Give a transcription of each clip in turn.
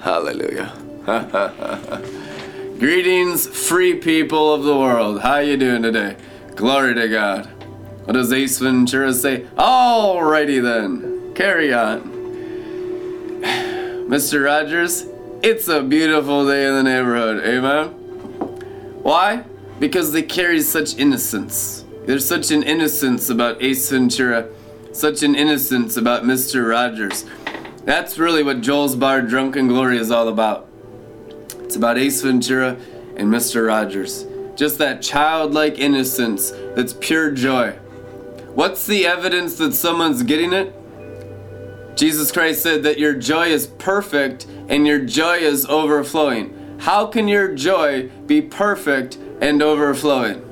Hallelujah. Greetings, free people of the world. How you doing today? Glory to God. What does Ace Ventura say? Alrighty then, carry on. Mr. Rogers, it's a beautiful day in the neighborhood, amen? Why? Because they carry such innocence. There's such an innocence about Ace Ventura, such an innocence about Mr. Rogers. That's really what Joel's Bar Drunken Glory is all about. It's about Ace Ventura and Mr. Rogers. Just that childlike innocence that's pure joy. What's the evidence that someone's getting it? Jesus Christ said that your joy is perfect and your joy is overflowing. How can your joy be perfect and overflowing?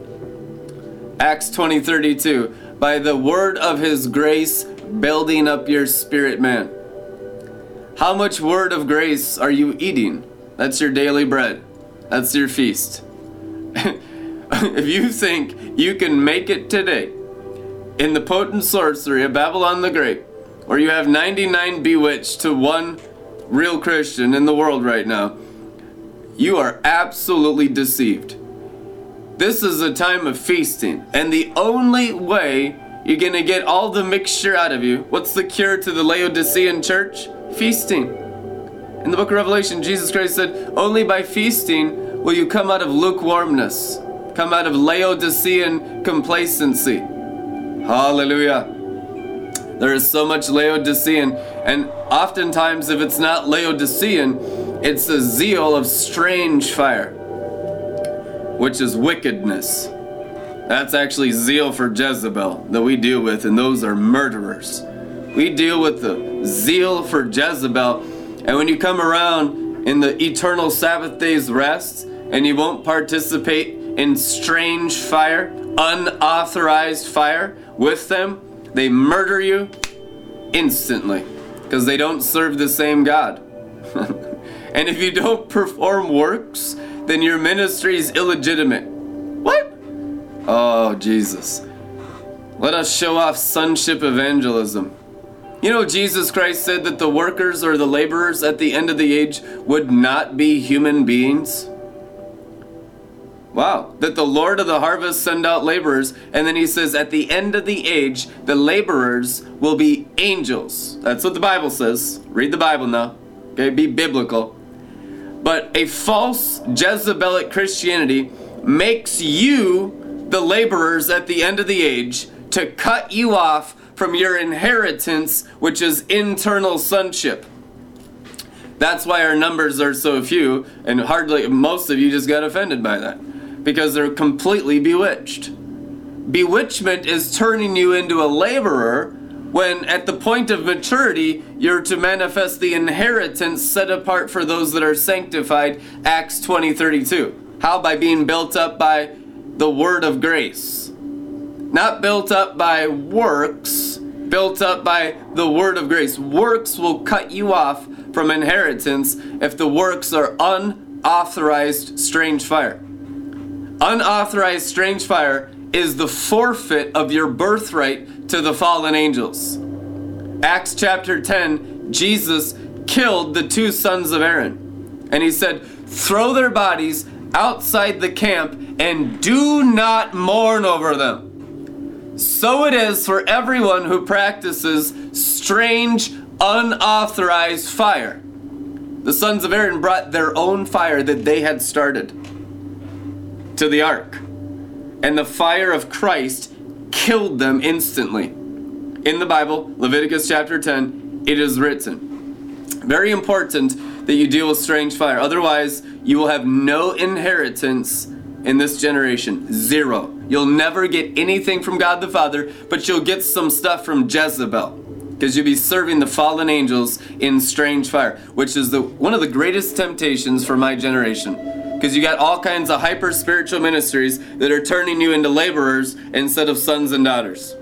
Acts 20 32. By the word of his grace, building up your spirit, man. How much word of grace are you eating? That's your daily bread. That's your feast. if you think you can make it today in the potent sorcery of Babylon the Great, or you have 99 bewitched to one real Christian in the world right now, you are absolutely deceived. This is a time of feasting, and the only way you're gonna get all the mixture out of you, what's the cure to the Laodicean church? Feasting. In the book of Revelation, Jesus Christ said, Only by feasting will you come out of lukewarmness, come out of Laodicean complacency. Hallelujah. There is so much Laodicean, and oftentimes, if it's not Laodicean, it's a zeal of strange fire, which is wickedness. That's actually zeal for Jezebel that we deal with, and those are murderers. We deal with the zeal for Jezebel, and when you come around in the eternal Sabbath day's rest, and you won't participate in strange fire, unauthorized fire with them, they murder you instantly because they don't serve the same God. and if you don't perform works, then your ministry is illegitimate. Oh, Jesus. Let us show off sonship evangelism. You know, Jesus Christ said that the workers or the laborers at the end of the age would not be human beings. Wow, that the Lord of the harvest send out laborers, and then he says at the end of the age, the laborers will be angels. That's what the Bible says. Read the Bible now. Okay, be biblical. But a false Jezebelic Christianity makes you the laborers at the end of the age to cut you off from your inheritance, which is internal sonship. That's why our numbers are so few, and hardly most of you just got offended by that because they're completely bewitched. Bewitchment is turning you into a laborer when at the point of maturity you're to manifest the inheritance set apart for those that are sanctified acts 20:32 how by being built up by the word of grace not built up by works built up by the word of grace works will cut you off from inheritance if the works are unauthorized strange fire Unauthorized strange fire is the forfeit of your birthright to the fallen angels. Acts chapter 10, Jesus killed the two sons of Aaron. And he said, Throw their bodies outside the camp and do not mourn over them. So it is for everyone who practices strange, unauthorized fire. The sons of Aaron brought their own fire that they had started to the ark. And the fire of Christ killed them instantly. In the Bible, Leviticus chapter 10, it is written. Very important that you deal with strange fire. Otherwise, you will have no inheritance in this generation. Zero. You'll never get anything from God the Father, but you'll get some stuff from Jezebel. Because you'll be serving the fallen angels in strange fire, which is the one of the greatest temptations for my generation because you got all kinds of hyper spiritual ministries that are turning you into laborers instead of sons and daughters.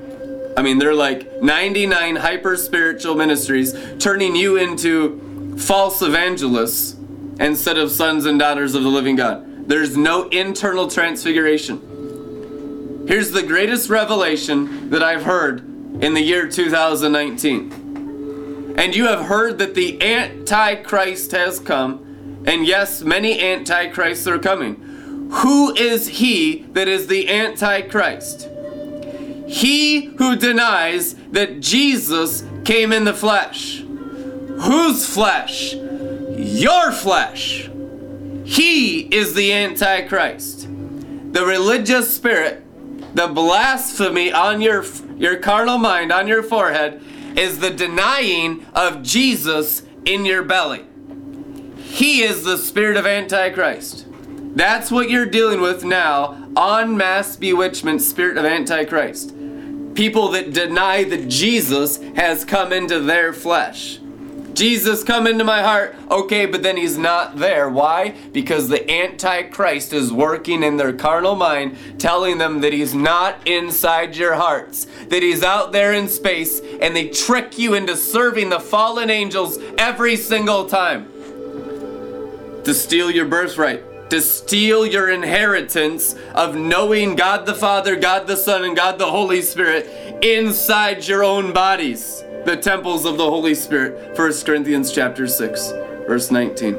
I mean, they're like 99 hyper spiritual ministries turning you into false evangelists instead of sons and daughters of the living God. There's no internal transfiguration. Here's the greatest revelation that I've heard in the year 2019. and you have heard that the Antichrist has come. And yes, many Antichrists are coming. Who is he that is the Antichrist? He who denies that Jesus came in the flesh. Whose flesh? Your flesh. He is the Antichrist. The religious spirit, the blasphemy on your, your carnal mind, on your forehead, is the denying of Jesus in your belly. He is the spirit of Antichrist. That's what you're dealing with now on mass bewitchment, spirit of Antichrist. People that deny that Jesus has come into their flesh. Jesus come into my heart. Okay, but then he's not there. Why? Because the Antichrist is working in their carnal mind, telling them that he's not inside your hearts, that he's out there in space, and they trick you into serving the fallen angels every single time. To steal your birthright, to steal your inheritance of knowing God the Father, God the Son, and God the Holy Spirit inside your own bodies the temples of the Holy Spirit. 1 Corinthians chapter 6, verse 19.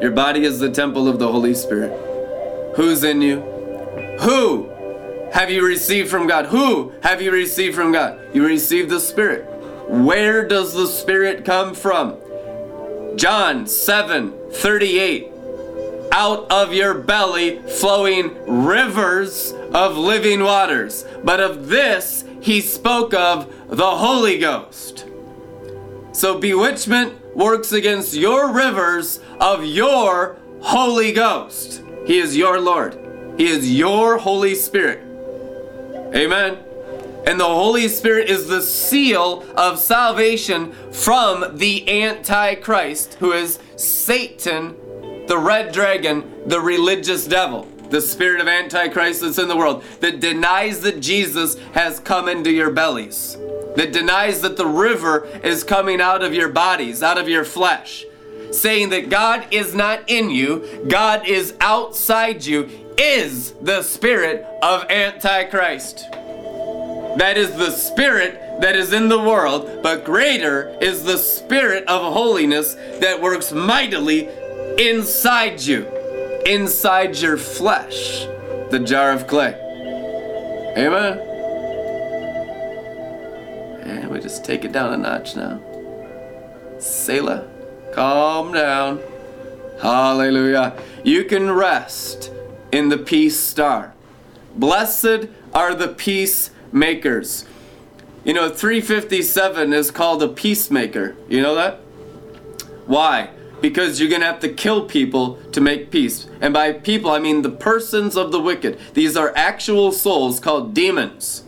Your body is the temple of the Holy Spirit. Who's in you? Who have you received from God? Who have you received from God? You received the Spirit. Where does the Spirit come from? John 7 38. Out of your belly flowing rivers of living waters. But of this he spoke of the Holy Ghost. So bewitchment works against your rivers of your Holy Ghost. He is your Lord. He is your Holy Spirit. Amen. And the Holy Spirit is the seal of salvation from the Antichrist, who is Satan, the red dragon, the religious devil the spirit of Antichrist that's in the world, that denies that Jesus has come into your bellies, that denies that the river is coming out of your bodies, out of your flesh, saying that God is not in you, God is outside you, is the spirit of Antichrist. That is the spirit that is in the world, but greater is the spirit of holiness that works mightily inside you inside your flesh, the jar of clay. Amen? And we just take it down a notch now. Selah, calm down. Hallelujah. You can rest in the peace star. Blessed are the peacemakers. You know, 357 is called a peacemaker. You know that? Why? Because you're going to have to kill people to make peace. And by people, I mean the persons of the wicked. These are actual souls called demons.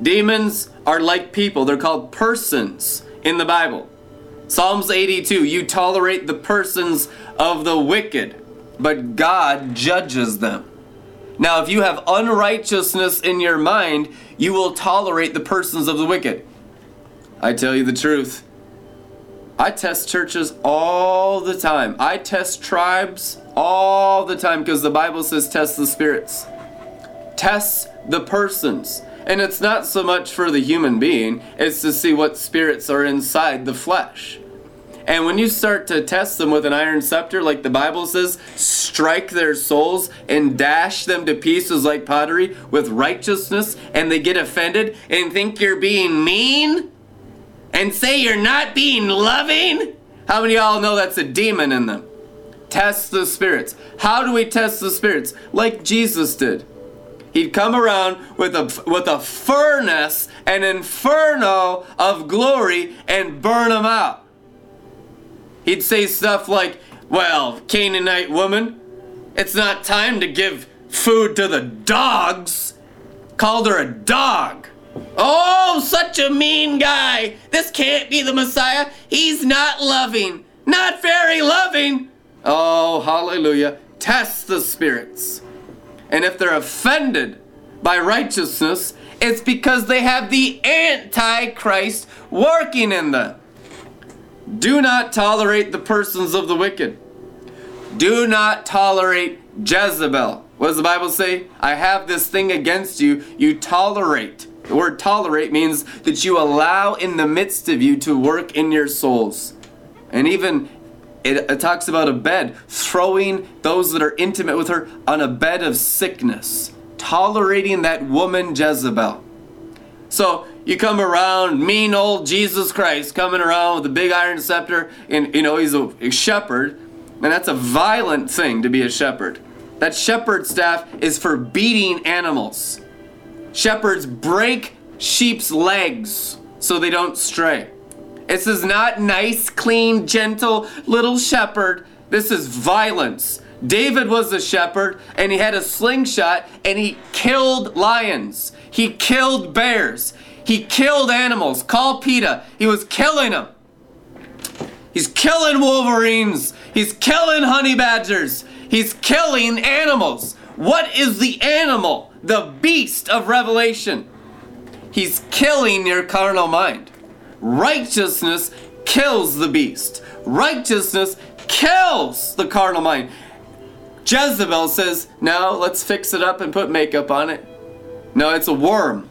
Demons are like people, they're called persons in the Bible. Psalms 82 You tolerate the persons of the wicked, but God judges them. Now, if you have unrighteousness in your mind, you will tolerate the persons of the wicked. I tell you the truth. I test churches all the time. I test tribes all the time because the Bible says test the spirits. Test the persons. And it's not so much for the human being, it's to see what spirits are inside the flesh. And when you start to test them with an iron scepter, like the Bible says, strike their souls and dash them to pieces like pottery with righteousness, and they get offended and think you're being mean, and say you're not being loving? How many of y'all know that's a demon in them? Test the spirits. How do we test the spirits? Like Jesus did. He'd come around with a with a furnace, an inferno of glory, and burn them out. He'd say stuff like, "Well, Canaanite woman, it's not time to give food to the dogs." Called her a dog. Oh, such a mean guy. This can't be the Messiah. He's not loving. Not very loving. Oh, hallelujah. Test the spirits. And if they're offended by righteousness, it's because they have the Antichrist working in them. Do not tolerate the persons of the wicked. Do not tolerate Jezebel. What does the Bible say? I have this thing against you. You tolerate The word tolerate means that you allow in the midst of you to work in your souls. And even it, it, talks about a bed, throwing those that are intimate with her on a bed of sickness, tolerating that woman Jezebel. So you come around, mean old Jesus Christ coming around with a big iron scepter, and you know he's a, a shepherd, and that's a violent thing to be a shepherd. That shepherd staff is for beating animals. Shepherds break sheep's legs so they don't stray. This is not nice, clean, gentle little shepherd. This is violence. David was a shepherd and he had a slingshot and he killed lions. He killed bears. He killed animals. Call PETA. He was killing them. He's killing wolverines. He's killing honey badgers. He's killing animals. What is the animal? The beast of Revelation. He's killing your carnal mind. Righteousness kills the beast. Righteousness kills the carnal mind. Jezebel says, now let's fix it up and put makeup on it. No, it's a worm.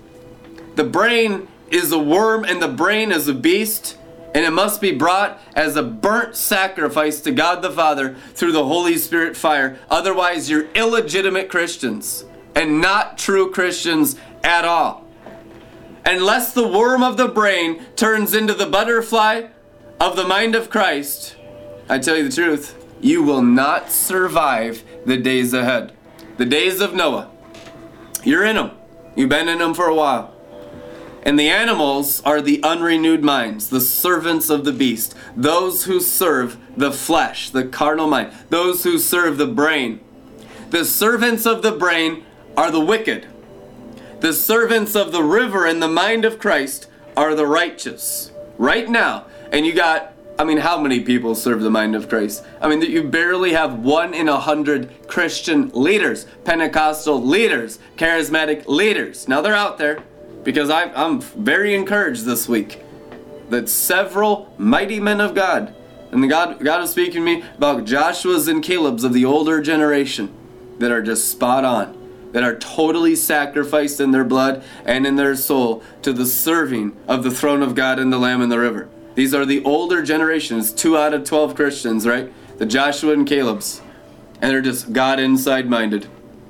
The brain is a worm and the brain is a beast, and it must be brought as a burnt sacrifice to God the Father through the Holy Spirit fire. Otherwise, you're illegitimate Christians and not true Christians at all. Unless the worm of the brain turns into the butterfly of the mind of Christ, I tell you the truth, you will not survive the days ahead. The days of Noah. You're in them. You've been in them for a while. And the animals are the unrenewed minds, the servants of the beast, those who serve the flesh, the carnal mind, those who serve the brain. The servants of the brain are the wicked. The servants of the river and the mind of Christ are the righteous. Right now, and you got, I mean, how many people serve the mind of Christ? I mean, you barely have one in a hundred Christian leaders, Pentecostal leaders, charismatic leaders. Now they're out there because I, I'm very encouraged this week that several mighty men of God, and God, God is speaking to me about Joshua's and Caleb's of the older generation that are just spot on, that are totally sacrificed in their blood and in their soul to the serving of the throne of God and the Lamb in the river. These are the older generations, two out of 12 Christians, right? The Joshua and Caleb's. And they're just God inside minded,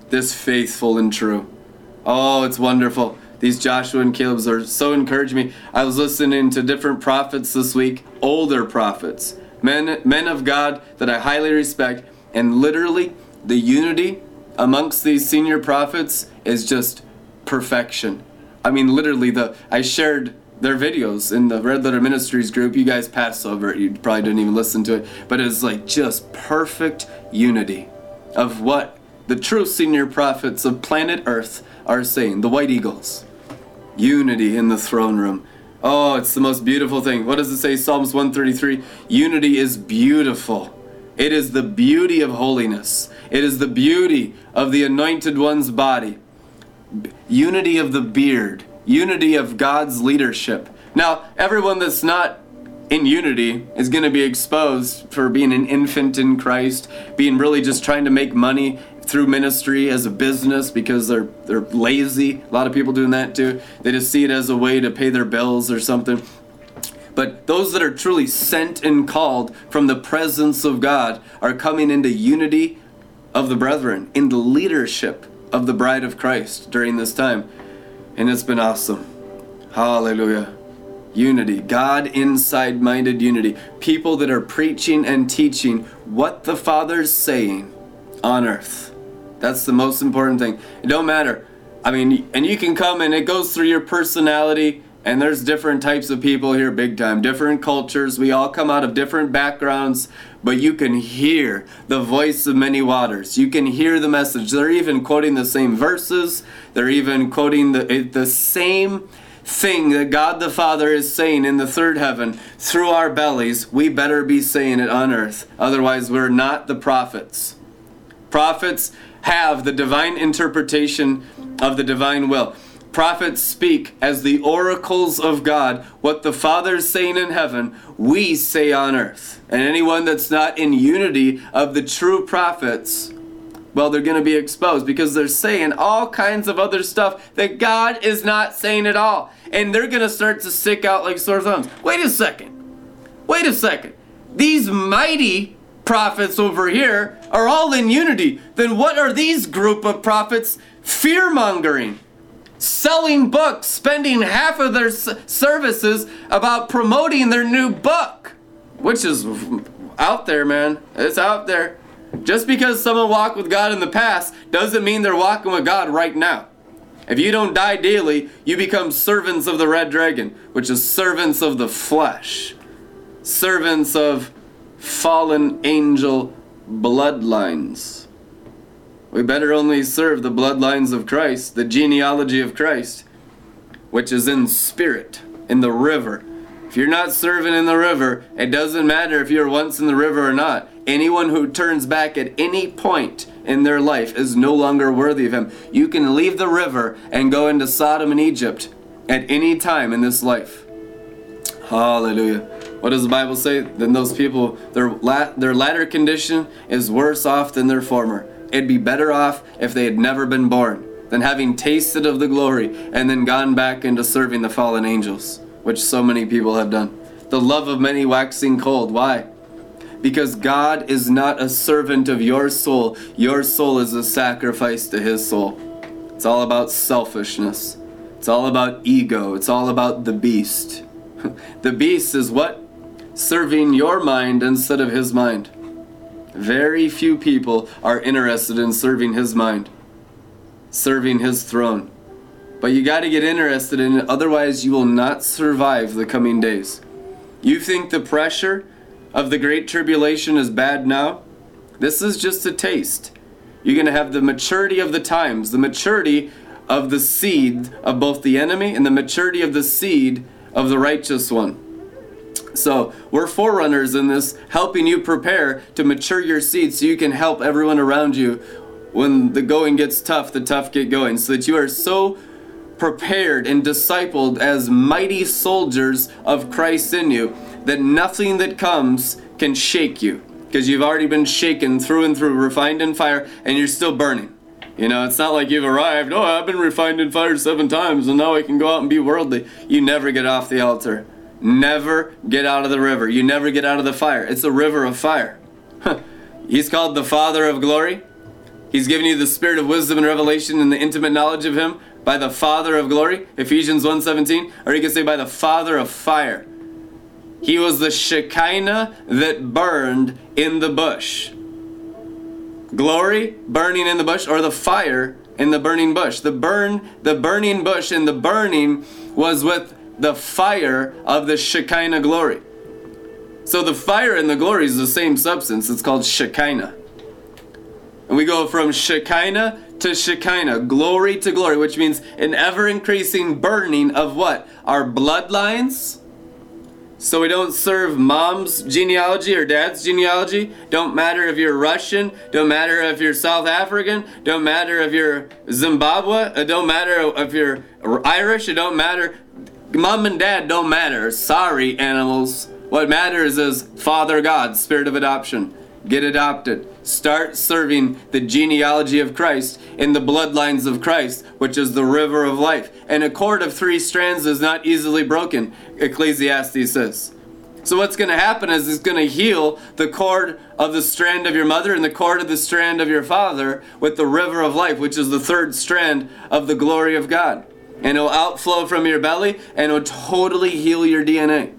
this faithful and true. Oh, it's wonderful. These Joshua and Caleb's are so encouraging me. I was listening to different prophets this week, older prophets, men, men of God that I highly respect, and literally the unity amongst these senior prophets is just perfection. I mean, literally, the I shared their videos in the Red Letter Ministries group. You guys passed over it. You probably didn't even listen to it, but it's like just perfect unity of what the true senior prophets of planet Earth are saying. The White Eagles unity in the throne room. Oh, it's the most beautiful thing. What does it say? Psalms 133 Unity is beautiful. It is the beauty of holiness, it is the beauty of the anointed one's body, unity of the beard, unity of God's leadership. Now, everyone that's not in unity is going to be exposed for being an infant in Christ, being really just trying to make money through ministry as a business because they're they're lazy. A lot of people doing that too. They just see it as a way to pay their bills or something. But those that are truly sent and called from the presence of God are coming into unity of the brethren, in the leadership of the bride of Christ during this time. And it's been awesome. Hallelujah. Unity, God inside minded unity. People that are preaching and teaching what the Father's saying on earth. That's the most important thing. It don't matter. I mean, and you can come and it goes through your personality. And there's different types of people here, big time, different cultures. We all come out of different backgrounds, but you can hear the voice of many waters. You can hear the message. They're even quoting the same verses. They're even quoting the eh, the same thing that God the Father is saying in the third heaven through our bellies. We better be saying it on earth. Otherwise, we're not the prophets. Prophets have the divine interpretation of the divine will. Prophets speak as the oracles of God. What the Father's saying in heaven, we say on earth. And anyone that's not in unity of the true prophets well, they're going to be exposed because they're saying all kinds of other stuff that God is not saying at all. And they're going to start to stick out like sore thumbs. Wait a second. Wait a second. These mighty prophets over here are all in unity. Then what are these group of prophets fear mongering? Selling books, spending half of their services about promoting their new book, which is out there, man. It's out there. Just because someone walked with God in the past doesn't mean they're walking with God right now. If you don't die daily, you become servants of the red dragon, which is servants of the flesh, servants of fallen angel bloodlines. We better only serve the bloodlines of Christ, the genealogy of Christ, which is in spirit, in the river. If you're not serving in the river, it doesn't matter if you're once in the river or not. Anyone who turns back at any point in their life is no longer worthy of him. You can leave the river and go into Sodom and Egypt at any time in this life. Hallelujah. What does the Bible say? Then those people, their, la- their latter condition is worse off than their former. It'd be better off if they had never been born than having tasted of the glory and then gone back into serving the fallen angels, which so many people have done. The love of many waxing cold. Why? because God is not a servant of your soul. Your soul is a sacrifice to his soul. It's all about selfishness. It's all about ego. It's all about the beast. the beast is what? Serving your mind instead of his mind. Very few people are interested in serving his mind, serving his throne. But you got to get interested in it, otherwise, you will not survive the coming days. You think the pressure of the Great Tribulation is bad now? This is just a taste. You're going to have the maturity of the times, the maturity of the seed of both the enemy and the maturity of the seed of the righteous one. So, we're forerunners in this, helping you prepare to mature your seed so you can help everyone around you when the going gets tough, the tough get going, so that you are so prepared and discipled as mighty soldiers of Christ in you that nothing that comes can shake you because you've already been shaken through and through, refined in fire, and you're still burning. You know, it's not like you've arrived, oh, I've been refined in fire seven times and now I can go out and be worldly. You never get off the altar. Never get out of the river. You never get out of the fire. It's a river of fire. He's called the Father of glory. He's given you the spirit of wisdom and revelation and the intimate knowledge of him by the Father of glory, Ephesians 1:17, or you can say by the Father of fire. He was the Shekinah that burned in the bush. Glory burning in the bush or the fire in the burning bush. The burn the burning bush and the burning was with the fire of the Shekinah glory. So the fire and the glory is the same substance. It's called Shekinah. And we go from Shekinah to Shekinah, glory to glory, which means an ever increasing burning of what? Our bloodlines so we don't serve mom's genealogy or dad's genealogy. Don't matter if you're Russian. Don't matter if you're South African. Don't matter if you're Zimbabwe. It don't matter if you're Irish. It don't matter. Mom and dad don't matter. Sorry, animals. What matters is Father God, Spirit of adoption. Get adopted. Start serving the genealogy of Christ in the bloodlines of Christ, which is the river of life. And a cord of three strands is not easily broken, Ecclesiastes says. So what's going to happen is it's going to heal the cord of the strand of your mother and the cord of the strand of your father with the river of life, which is the third strand of the glory of God. And it'll outflow from your belly and it'll totally heal your DNA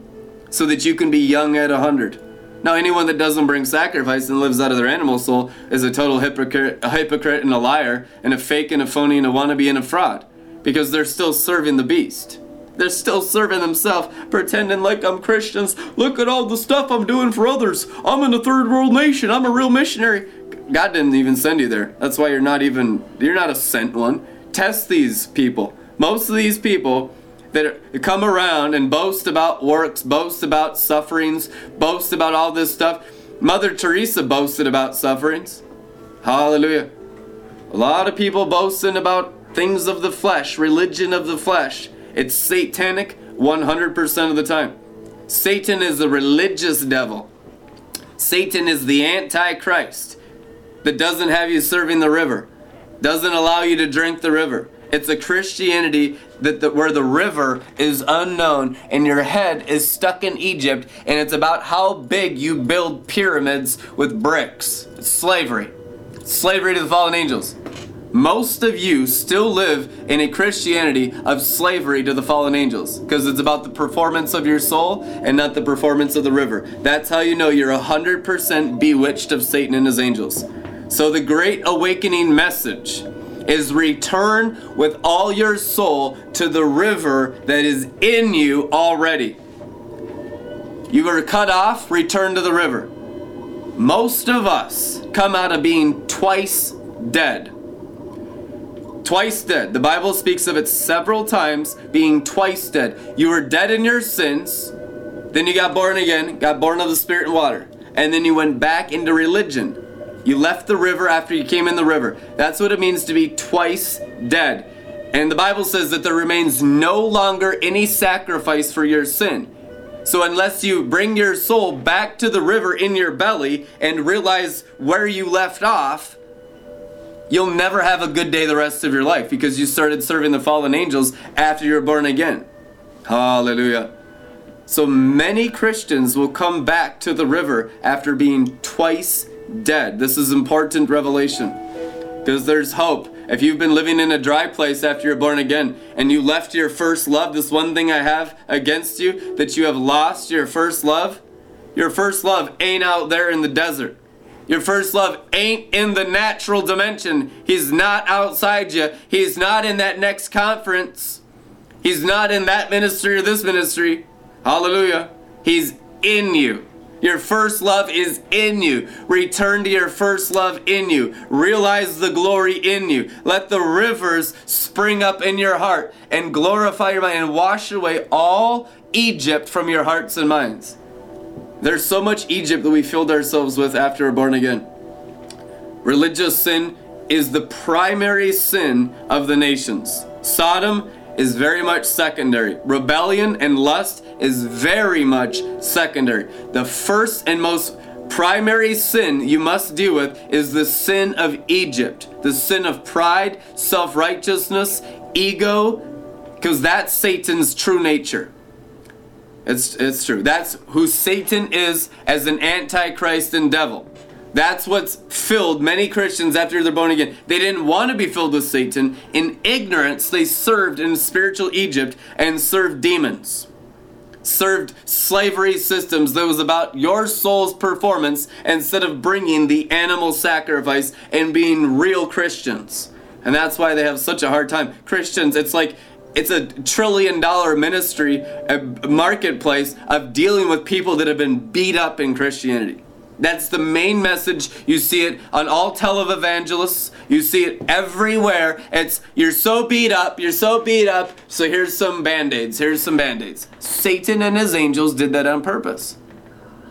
so that you can be young at a 100. Now, anyone that doesn't bring sacrifice and lives out of their animal soul is a total hypocrite, a hypocrite and a liar, and a fake and a phony and a wannabe and a fraud, because they're still serving the beast. They're still serving themselves, pretending like I'm Christians. Look at all the stuff I'm doing for others. I'm in a third world nation. I'm a real missionary. God didn't even send you there. That's why you're not even, you're not a sent one. Test these people. Most of these people that come around and boast about works, boast about sufferings, boast about all this stuff. Mother Teresa boasted about sufferings. Hallelujah. A lot of people boasting about things of the flesh, religion of the flesh. It's satanic 100% of the time. Satan is the religious devil. Satan is the antichrist. that doesn't have you serving the river, doesn't allow you to drink the river. It's a Christianity that the, where the river is unknown and your head is stuck in Egypt, and it's about how big you build pyramids with bricks. It's slavery. slavery to the fallen angels. Most of you still live in a Christianity of slavery to the fallen angels because it's about the performance of your soul and not the performance of the river. That's how you know you're 100% bewitched of Satan and his angels. So, the great awakening message is return with all your soul to the river that is in you already. You were cut off, return to the river. Most of us come out of being twice dead. Twice dead. The Bible speaks of it several times being twice dead. You were dead in your sins, then you got born again, got born of the Spirit and water, and then you went back into religion. You left the river after you came in the river. That's what it means to be twice dead. And the Bible says that there remains no longer any sacrifice for your sin. So, unless you bring your soul back to the river in your belly and realize where you left off, you'll never have a good day the rest of your life because you started serving the fallen angels after you were born again. Hallelujah. So many Christians will come back to the river after being twice dead. This is important revelation because there's hope. If you've been living in a dry place after you're born again and you left your first love, this one thing I have against you that you have lost your first love, your first love ain't out there in the desert. Your first love ain't in the natural dimension. He's not outside you. He's not in that next conference. He's not in that ministry or this ministry. Hallelujah. He's in you. Your first love is in you. Return to your first love in you. Realize the glory in you. Let the rivers spring up in your heart and glorify your mind and wash away all Egypt from your hearts and minds. There's so much Egypt that we filled ourselves with after we're born again. Religious sin is the primary sin of the nations. Sodom is very much secondary. Rebellion and lust is very much secondary. The first and most primary sin you must deal with is the sin of Egypt, the sin of pride, self righteousness, ego, because that's Satan's true nature. It's, it's true. That's who Satan is as an antichrist and devil. That's what's filled many Christians after they're born again. They didn't want to be filled with Satan. In ignorance, they served in spiritual Egypt and served demons. Served slavery systems that was about your soul's performance instead of bringing the animal sacrifice and being real Christians. And that's why they have such a hard time. Christians, it's like it's a trillion dollar ministry, a marketplace of dealing with people that have been beat up in Christianity. That's the main message. You see it on all televangelists. You see it everywhere. It's you're so beat up, you're so beat up, so here's some band-aids. Here's some band-aids. Satan and his angels did that on purpose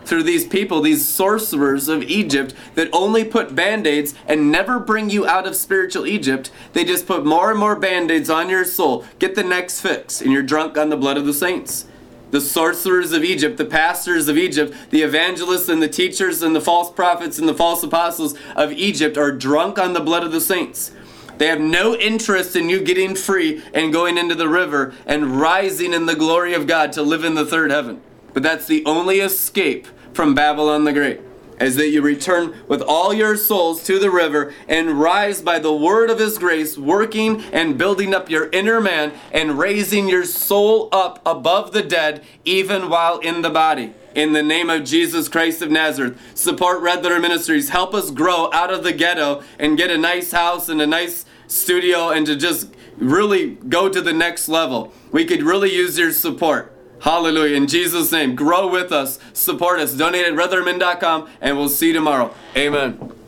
through these people, these sorcerers of Egypt that only put band aids and never bring you out of spiritual Egypt. They just put more and more band aids on your soul. Get the next fix, and you're drunk on the blood of the saints. The sorcerers of Egypt, the pastors of Egypt, the evangelists and the teachers and the false prophets and the false apostles of Egypt are drunk on the blood of the saints. They have no interest in you getting free and going into the river and rising in the glory of God to live in the third heaven. But that's the only escape from Babylon the Great, is that you return with all your souls to the river and rise by the word of his grace, working and building up your inner man and raising your soul up above the dead, even while in the body. In the name of Jesus Christ of Nazareth, support Red Letter Ministries. Help us grow out of the ghetto and get a nice house and a nice studio and to just really go to the next level. We could really use your support. Hallelujah. In Jesus' name, grow with us, support us. Donate at redlettermin.com, and we'll see you tomorrow. Amen.